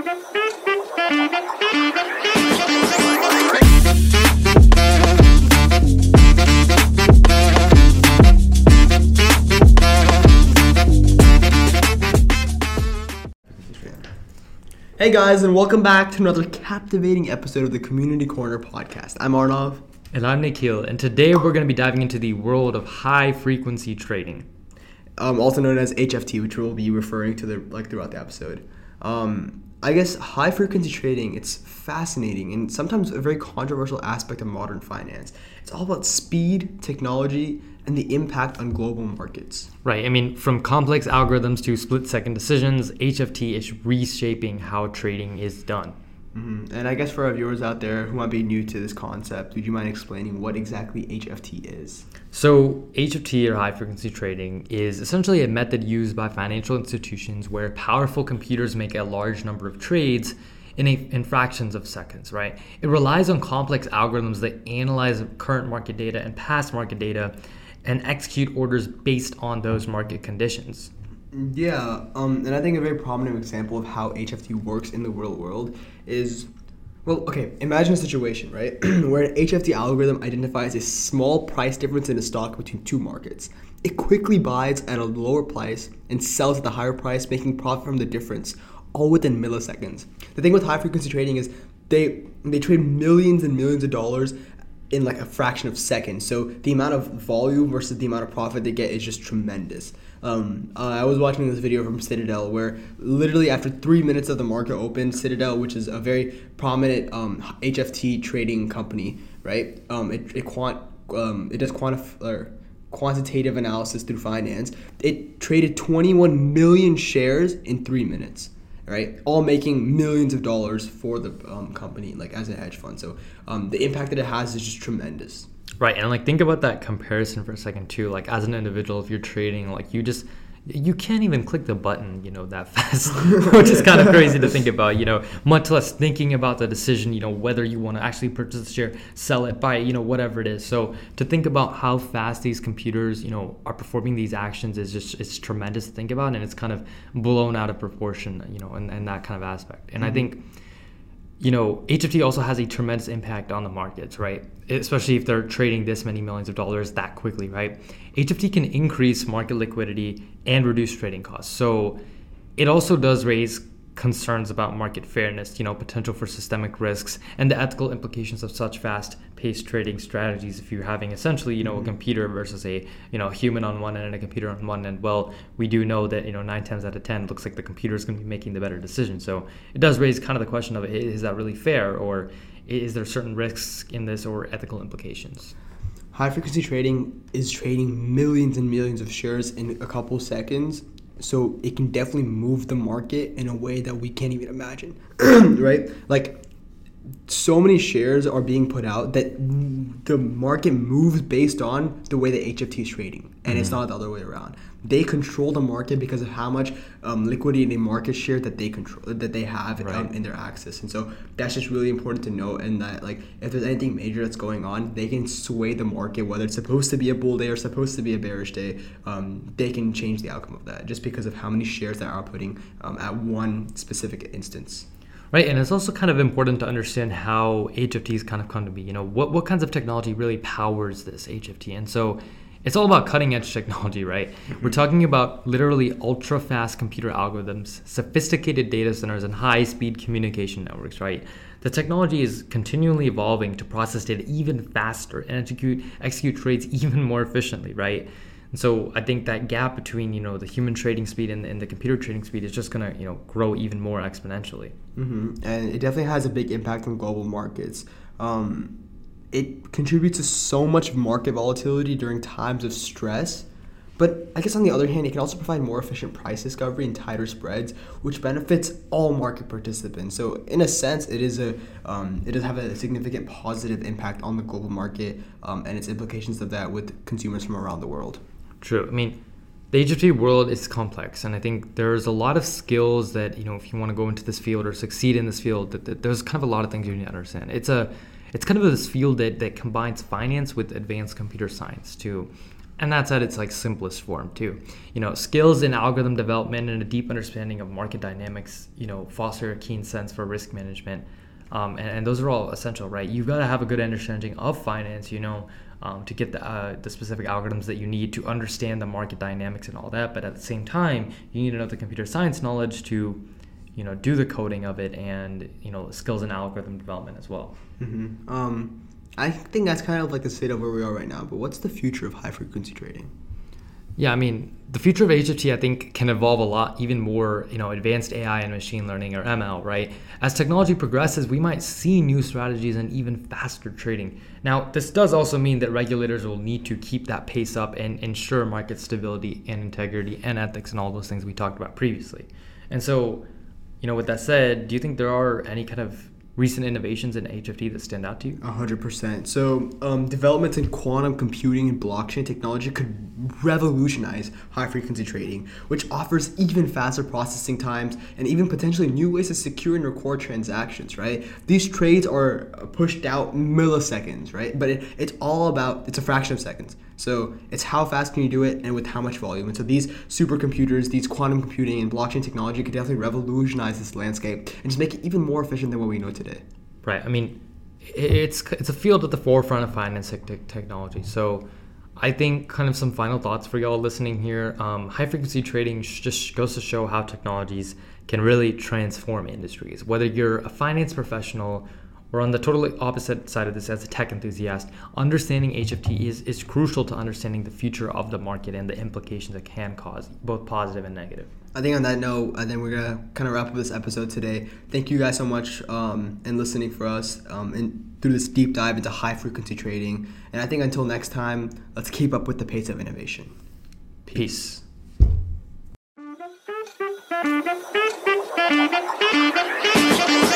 Hey guys, and welcome back to another captivating episode of the Community Corner podcast. I'm Arnav. And I'm Nikhil, and today we're going to be diving into the world of high frequency trading. um, also known as HFT, which we'll be referring to the like throughout the episode. Um, I guess high frequency trading it's fascinating and sometimes a very controversial aspect of modern finance. It's all about speed, technology, and the impact on global markets. Right, I mean, from complex algorithms to split second decisions, HFT is reshaping how trading is done. Mhm. And I guess for our viewers out there who might be new to this concept, would you mind explaining what exactly HFT is? So, HFT or high frequency trading is essentially a method used by financial institutions where powerful computers make a large number of trades in, a, in fractions of seconds, right? It relies on complex algorithms that analyze current market data and past market data and execute orders based on those market conditions. Yeah, um, and I think a very prominent example of how HFT works in the real world is, well, okay, imagine a situation, right, where an HFT algorithm identifies a small price difference in a stock between two markets. It quickly buys at a lower price and sells at the higher price, making profit from the difference, all within milliseconds. The thing with high frequency trading is they they trade millions and millions of dollars in like a fraction of seconds. So the amount of volume versus the amount of profit they get is just tremendous. Um, uh, I was watching this video from Citadel where literally after three minutes of the market open, Citadel, which is a very prominent um, HFT trading company, right? Um, it it quant um, it does quantif- or quantitative analysis through finance. It traded 21 million shares in three minutes right? All making millions of dollars for the um, company, like as a hedge fund. So um, the impact that it has is just tremendous. Right, and like think about that comparison for a second too. Like as an individual, if you're trading, like you just you can't even click the button, you know, that fast, which is kind of crazy to think about. You know, much less thinking about the decision. You know, whether you want to actually purchase the share, sell it, buy it, you know, whatever it is. So to think about how fast these computers, you know, are performing these actions is just it's tremendous to think about, and it's kind of blown out of proportion, you know, in, in that kind of aspect. And I mm-hmm. think you know, HFT also has a tremendous impact on the markets, right? Especially if they're trading this many millions of dollars that quickly, right? HFT can increase market liquidity and reduce trading costs. So it also does raise concerns about market fairness, you know, potential for systemic risks and the ethical implications of such fast paced trading strategies if you're having essentially, you know, a mm-hmm. computer versus a, you know, human on one end and a computer on one end. Well, we do know that, you know, nine times out of ten it looks like the computer is going to be making the better decision. So it does raise kind of the question of is that really fair or is there certain risks in this or ethical implications? High frequency trading is trading millions and millions of shares in a couple seconds. So it can definitely move the market in a way that we can't even imagine, right? Like so many shares are being put out that the market moves based on the way the HFT is trading, and it's not the other way around. They control the market because of how much um, liquidity and market share that they control that they have um, in their access, and so that's just really important to note. And that like if there's anything major that's going on, they can sway the market whether it's supposed to be a bull day or supposed to be a bearish day. Um, they can change the outcome of that just because of how many shares they are putting um, at one specific instance. Right, and it's also kind of important to understand how HFTs kind of come to be. You know, what, what kinds of technology really powers this HFT? And so it's all about cutting edge technology, right? We're mm-hmm. talking about literally ultra fast computer algorithms, sophisticated data centers, and high speed communication networks, right? The technology is continually evolving to process data even faster and execute, execute trades even more efficiently, right? And so I think that gap between you know the human trading speed and, and the computer trading speed is just gonna you know grow even more exponentially. hmm And it definitely has a big impact on global markets. Um, it contributes to so much market volatility during times of stress. But I guess on the other hand, it can also provide more efficient price discovery and tighter spreads, which benefits all market participants. So, in a sense, it is a um, it does have a significant positive impact on the global market um, and its implications of that with consumers from around the world. True. I mean, the HFT world is complex, and I think there's a lot of skills that you know if you want to go into this field or succeed in this field, that, that there's kind of a lot of things you need to understand. It's a it's kind of this field that, that combines finance with advanced computer science too and that's at its like simplest form too. You know, skills in algorithm development and a deep understanding of market dynamics, you know, foster a keen sense for risk management. Um, and, and, those are all essential, right? You've got to have a good understanding of finance, you know, um, to get the, uh, the specific algorithms that you need to understand the market dynamics and all that. But at the same time, you need to know the computer science knowledge to, you know, do the coding of it and you know skills in algorithm development as well. Mm-hmm. Um, I think that's kind of like the state of where we are right now. But what's the future of high frequency trading? Yeah, I mean, the future of HFT, I think, can evolve a lot, even more, you know, advanced AI and machine learning or ML, right? As technology progresses, we might see new strategies and even faster trading. Now, this does also mean that regulators will need to keep that pace up and ensure market stability and integrity and ethics and all those things we talked about previously. And so, you know, with that said, do you think there are any kind of recent innovations in HFT that stand out to you? 100%. So, um, developments in quantum computing and blockchain technology could revolutionize high frequency trading, which offers even faster processing times and even potentially new ways to secure and record transactions, right? These trades are pushed out milliseconds, right? But it, it's all about, it's a fraction of seconds. So it's how fast can you do it and with how much volume. And so these supercomputers, these quantum computing and blockchain technology could definitely revolutionize this landscape and just make it even more efficient than what we know today. Right. I mean, it's it's a field at the forefront of finance technology. So I think kind of some final thoughts for y'all listening here. Um, high frequency trading just goes to show how technologies can really transform industries. Whether you're a finance professional or on the totally opposite side of this, as a tech enthusiast, understanding HFT is, is crucial to understanding the future of the market and the implications it can cause, both positive and negative. I think on that note, I think we're gonna kind of wrap up this episode today. Thank you guys so much um, and listening for us um, and through this deep dive into high frequency trading. And I think until next time, let's keep up with the pace of innovation. Peace. Peace.